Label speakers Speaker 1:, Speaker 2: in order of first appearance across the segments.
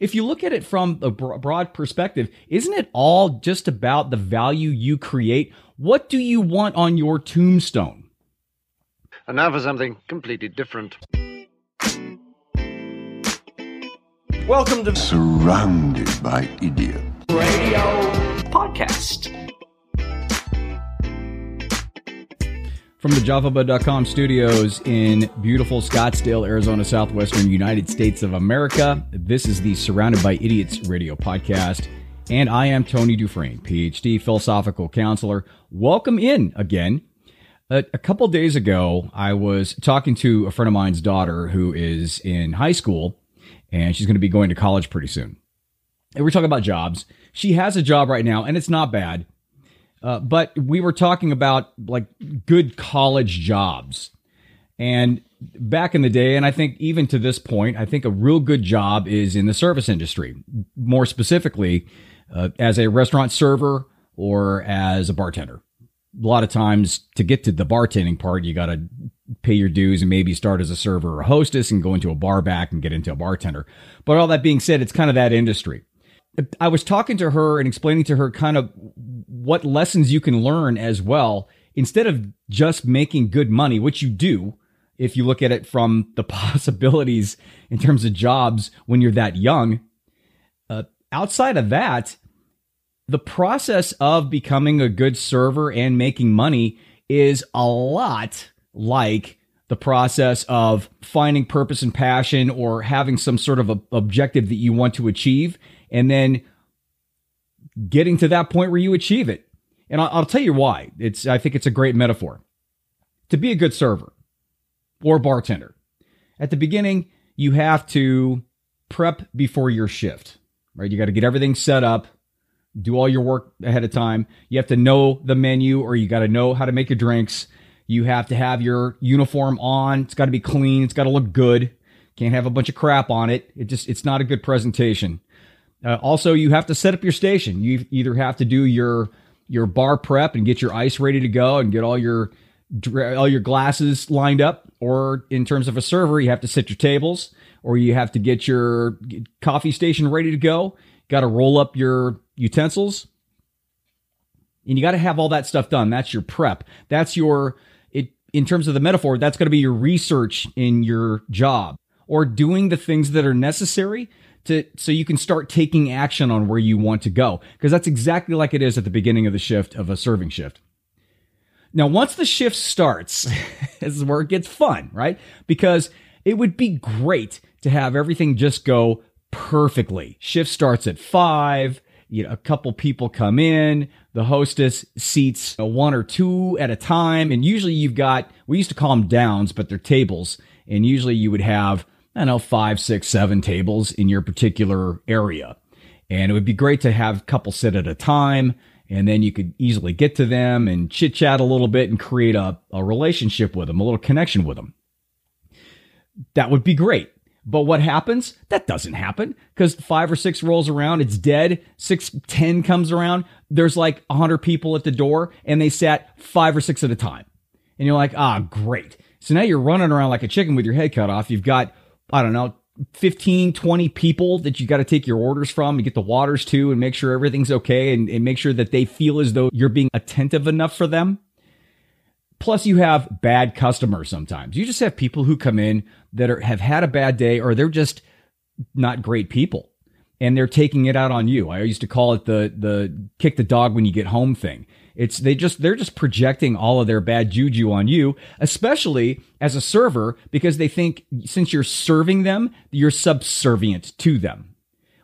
Speaker 1: if you look at it from a broad perspective, isn't it all just about the value you create? What do you want on your tombstone?
Speaker 2: And now for something completely different.
Speaker 3: Welcome to
Speaker 4: Surrounded by Idiots
Speaker 3: Radio Podcast.
Speaker 1: From the JavaBud.com studios in beautiful Scottsdale, Arizona, southwestern United States of America, this is the Surrounded by Idiots radio podcast. And I am Tony Dufresne, PhD, philosophical counselor. Welcome in again. A, a couple days ago, I was talking to a friend of mine's daughter who is in high school and she's going to be going to college pretty soon. And we're talking about jobs. She has a job right now and it's not bad uh, but we were talking about like good college jobs. And back in the day, and I think even to this point, I think a real good job is in the service industry, more specifically uh, as a restaurant server or as a bartender. A lot of times to get to the bartending part, you got to pay your dues and maybe start as a server or a hostess and go into a bar back and get into a bartender. But all that being said, it's kind of that industry. I was talking to her and explaining to her kind of what lessons you can learn as well instead of just making good money, which you do if you look at it from the possibilities in terms of jobs when you're that young. Uh, outside of that, the process of becoming a good server and making money is a lot like the process of finding purpose and passion or having some sort of objective that you want to achieve and then getting to that point where you achieve it. And I'll, I'll tell you why. It's I think it's a great metaphor. To be a good server or bartender, at the beginning you have to prep before your shift. Right? You got to get everything set up, do all your work ahead of time. You have to know the menu or you got to know how to make your drinks. You have to have your uniform on. It's got to be clean. It's got to look good. Can't have a bunch of crap on it. It just it's not a good presentation. Uh, also, you have to set up your station. You either have to do your your bar prep and get your ice ready to go and get all your all your glasses lined up, or in terms of a server, you have to set your tables, or you have to get your coffee station ready to go. Got to roll up your utensils, and you got to have all that stuff done. That's your prep. That's your it in terms of the metaphor. That's going to be your research in your job, or doing the things that are necessary to so you can start taking action on where you want to go because that's exactly like it is at the beginning of the shift of a serving shift. Now, once the shift starts, this is where it gets fun, right? Because it would be great to have everything just go perfectly. Shift starts at five. You know, a couple people come in. The hostess seats one or two at a time, and usually you've got. We used to call them downs, but they're tables, and usually you would have I know, five, six, seven tables in your particular area. And it would be great to have a couple sit at a time. And then you could easily get to them and chit chat a little bit and create a, a relationship with them, a little connection with them. That would be great. But what happens? That doesn't happen because five or six rolls around, it's dead. Six, ten comes around, there's like a hundred people at the door and they sat five or six at a time. And you're like, ah, great. So now you're running around like a chicken with your head cut off. You've got I don't know, 15, 20 people that you got to take your orders from and get the waters to and make sure everything's okay and, and make sure that they feel as though you're being attentive enough for them. Plus, you have bad customers sometimes. You just have people who come in that are, have had a bad day or they're just not great people and they're taking it out on you. I used to call it the the kick the dog when you get home thing. It's they just they're just projecting all of their bad juju on you, especially as a server because they think since you're serving them, you're subservient to them.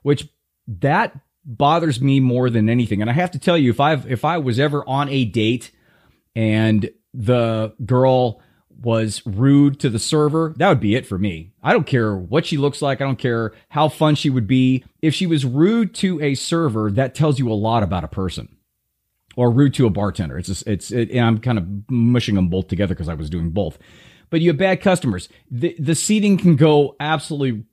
Speaker 1: Which that bothers me more than anything. And I have to tell you if I've if I was ever on a date and the girl was rude to the server, that would be it for me. I don't care what she looks like. I don't care how fun she would be. If she was rude to a server, that tells you a lot about a person or rude to a bartender. It's just, it's it, I'm kind of mushing them both together because I was doing both. But you have bad customers. The the seating can go absolutely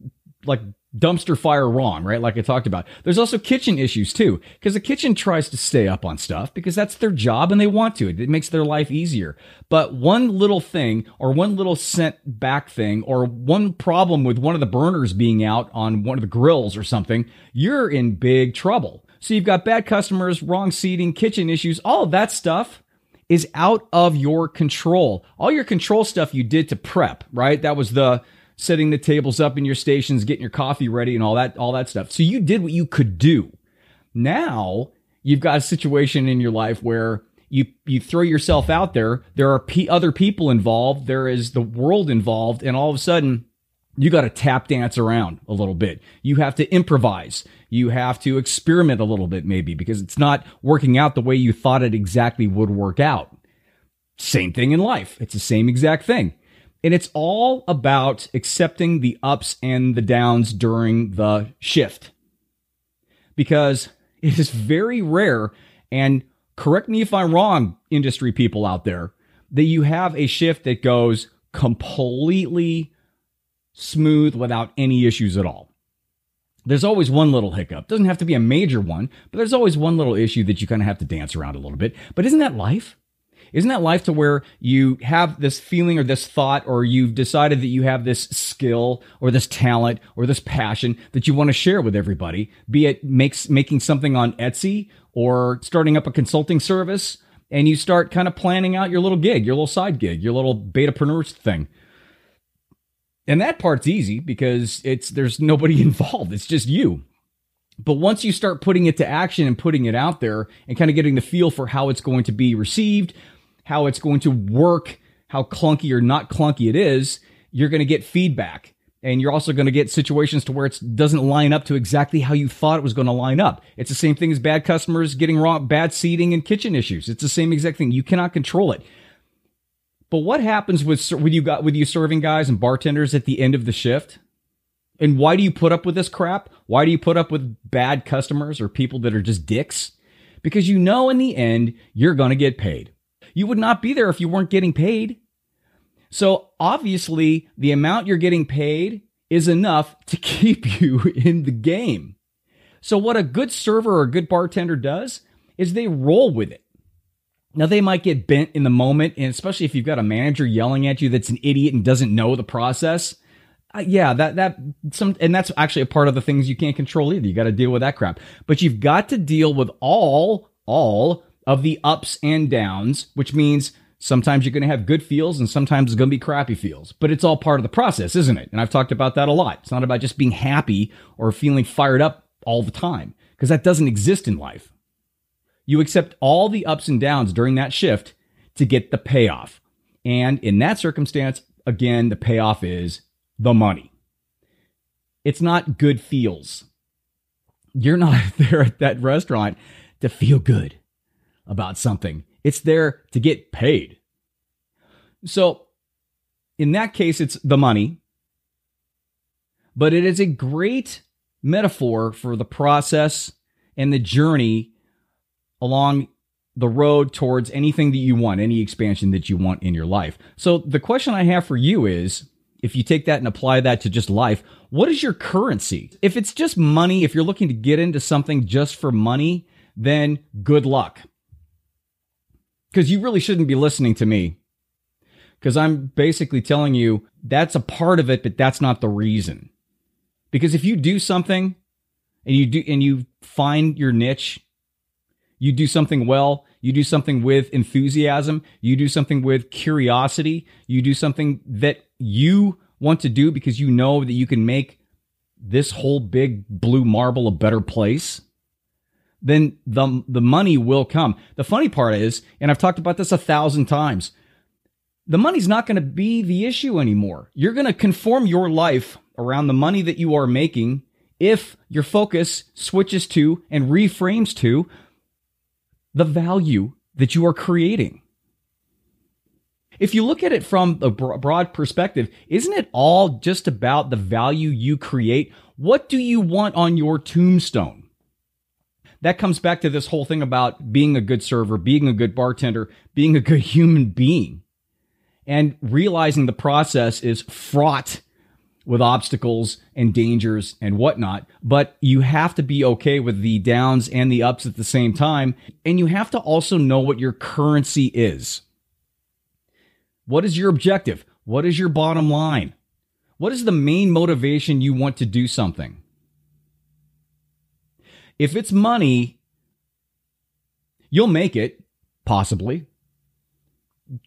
Speaker 1: like dumpster fire wrong, right? Like I talked about. There's also kitchen issues too, because the kitchen tries to stay up on stuff because that's their job and they want to. It makes their life easier. But one little thing or one little sent back thing or one problem with one of the burners being out on one of the grills or something, you're in big trouble. So you've got bad customers, wrong seating, kitchen issues, all of that stuff is out of your control. All your control stuff you did to prep, right? That was the setting the tables up in your stations, getting your coffee ready and all that all that stuff. So you did what you could do. Now, you've got a situation in your life where you you throw yourself out there, there are p- other people involved, there is the world involved and all of a sudden you got to tap dance around a little bit. You have to improvise. You have to experiment a little bit, maybe, because it's not working out the way you thought it exactly would work out. Same thing in life. It's the same exact thing. And it's all about accepting the ups and the downs during the shift. Because it is very rare, and correct me if I'm wrong, industry people out there, that you have a shift that goes completely smooth without any issues at all. There's always one little hiccup. Doesn't have to be a major one, but there's always one little issue that you kind of have to dance around a little bit. But isn't that life? Isn't that life to where you have this feeling or this thought, or you've decided that you have this skill or this talent or this passion that you want to share with everybody, be it makes making something on Etsy or starting up a consulting service, and you start kind of planning out your little gig, your little side gig, your little betapreneur thing. And that part's easy because it's there's nobody involved. It's just you. But once you start putting it to action and putting it out there and kind of getting the feel for how it's going to be received, how it's going to work, how clunky or not clunky it is, you're going to get feedback. And you're also going to get situations to where it doesn't line up to exactly how you thought it was going to line up. It's the same thing as bad customers getting wrong, bad seating and kitchen issues. It's the same exact thing. You cannot control it. But what happens with with you got with you serving guys and bartenders at the end of the shift? And why do you put up with this crap? Why do you put up with bad customers or people that are just dicks? Because you know in the end you're going to get paid. You would not be there if you weren't getting paid. So obviously, the amount you're getting paid is enough to keep you in the game. So what a good server or a good bartender does is they roll with it. Now they might get bent in the moment, and especially if you've got a manager yelling at you that's an idiot and doesn't know the process. Uh, yeah, that that some, and that's actually a part of the things you can't control either. You got to deal with that crap, but you've got to deal with all all of the ups and downs, which means sometimes you're going to have good feels and sometimes it's going to be crappy feels. But it's all part of the process, isn't it? And I've talked about that a lot. It's not about just being happy or feeling fired up all the time because that doesn't exist in life. You accept all the ups and downs during that shift to get the payoff. And in that circumstance, again, the payoff is the money. It's not good feels. You're not there at that restaurant to feel good about something. It's there to get paid. So, in that case, it's the money. But it is a great metaphor for the process and the journey along the road towards anything that you want, any expansion that you want in your life. So, the question I have for you is if you take that and apply that to just life, what is your currency? If it's just money, if you're looking to get into something just for money, then good luck because you really shouldn't be listening to me because I'm basically telling you that's a part of it, but that's not the reason. Because if you do something and you do and you find your niche, you do something well, you do something with enthusiasm, you do something with curiosity, you do something that you want to do because you know that you can make this whole big blue marble a better place then the the money will come. The funny part is, and I've talked about this a thousand times, the money's not going to be the issue anymore. You're going to conform your life around the money that you are making if your focus switches to and reframes to the value that you are creating. If you look at it from a broad perspective, isn't it all just about the value you create? What do you want on your tombstone? That comes back to this whole thing about being a good server, being a good bartender, being a good human being, and realizing the process is fraught with obstacles and dangers and whatnot, but you have to be okay with the downs and the ups at the same time. And you have to also know what your currency is. What is your objective? What is your bottom line? What is the main motivation you want to do something? If it's money, you'll make it, possibly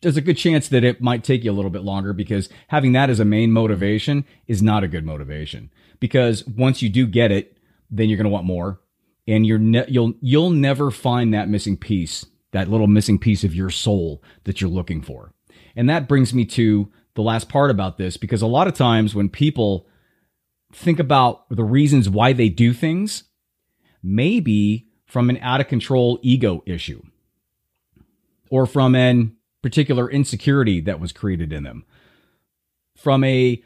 Speaker 1: there's a good chance that it might take you a little bit longer because having that as a main motivation is not a good motivation. Because once you do get it, then you're going to want more, and you're ne- you'll you'll never find that missing piece, that little missing piece of your soul that you're looking for. And that brings me to the last part about this because a lot of times when people think about the reasons why they do things, maybe from an out of control ego issue or from an particular insecurity that was created in them from a,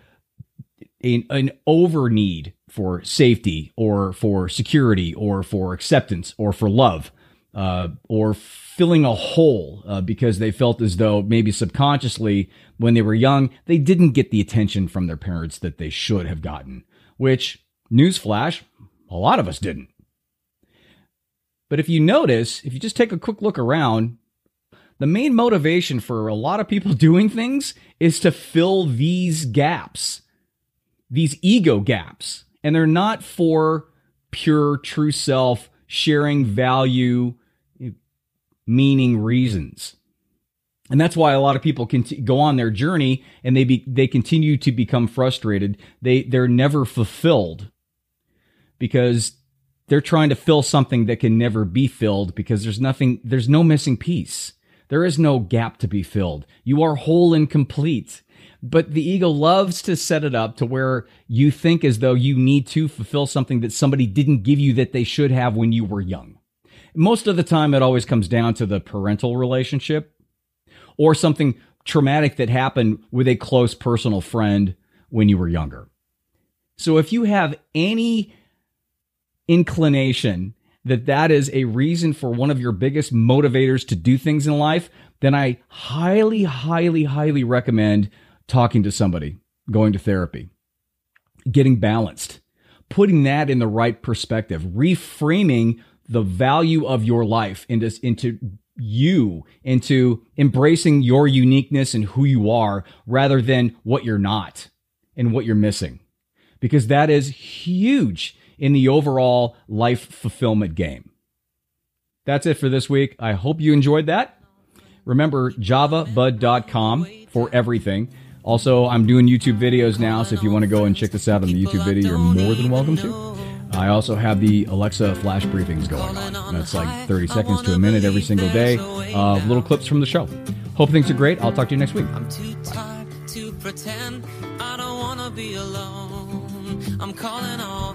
Speaker 1: a an over need for safety or for security or for acceptance or for love uh, or filling a hole uh, because they felt as though maybe subconsciously when they were young they didn't get the attention from their parents that they should have gotten which newsflash a lot of us didn't but if you notice if you just take a quick look around the main motivation for a lot of people doing things is to fill these gaps, these ego gaps. And they're not for pure, true self, sharing value, meaning reasons. And that's why a lot of people can go on their journey and they be, they continue to become frustrated. They they're never fulfilled because they're trying to fill something that can never be filled because there's nothing there's no missing piece. There is no gap to be filled. You are whole and complete. But the ego loves to set it up to where you think as though you need to fulfill something that somebody didn't give you that they should have when you were young. Most of the time, it always comes down to the parental relationship or something traumatic that happened with a close personal friend when you were younger. So if you have any inclination that that is a reason for one of your biggest motivators to do things in life, then I highly, highly, highly recommend talking to somebody, going to therapy, getting balanced, putting that in the right perspective, reframing the value of your life into, into you, into embracing your uniqueness and who you are rather than what you're not and what you're missing. Because that is huge in the overall life fulfillment game. That's it for this week. I hope you enjoyed that. Remember javabud.com for everything. Also, I'm doing YouTube videos now, so if you want to go and check this out on the YouTube video, you're more than welcome to. I also have the Alexa flash briefings going on. That's like 30 seconds to a minute every single day of little clips from the show. Hope things are great. I'll talk to you next week. I'm too tired to pretend I don't want to be alone. I'm calling all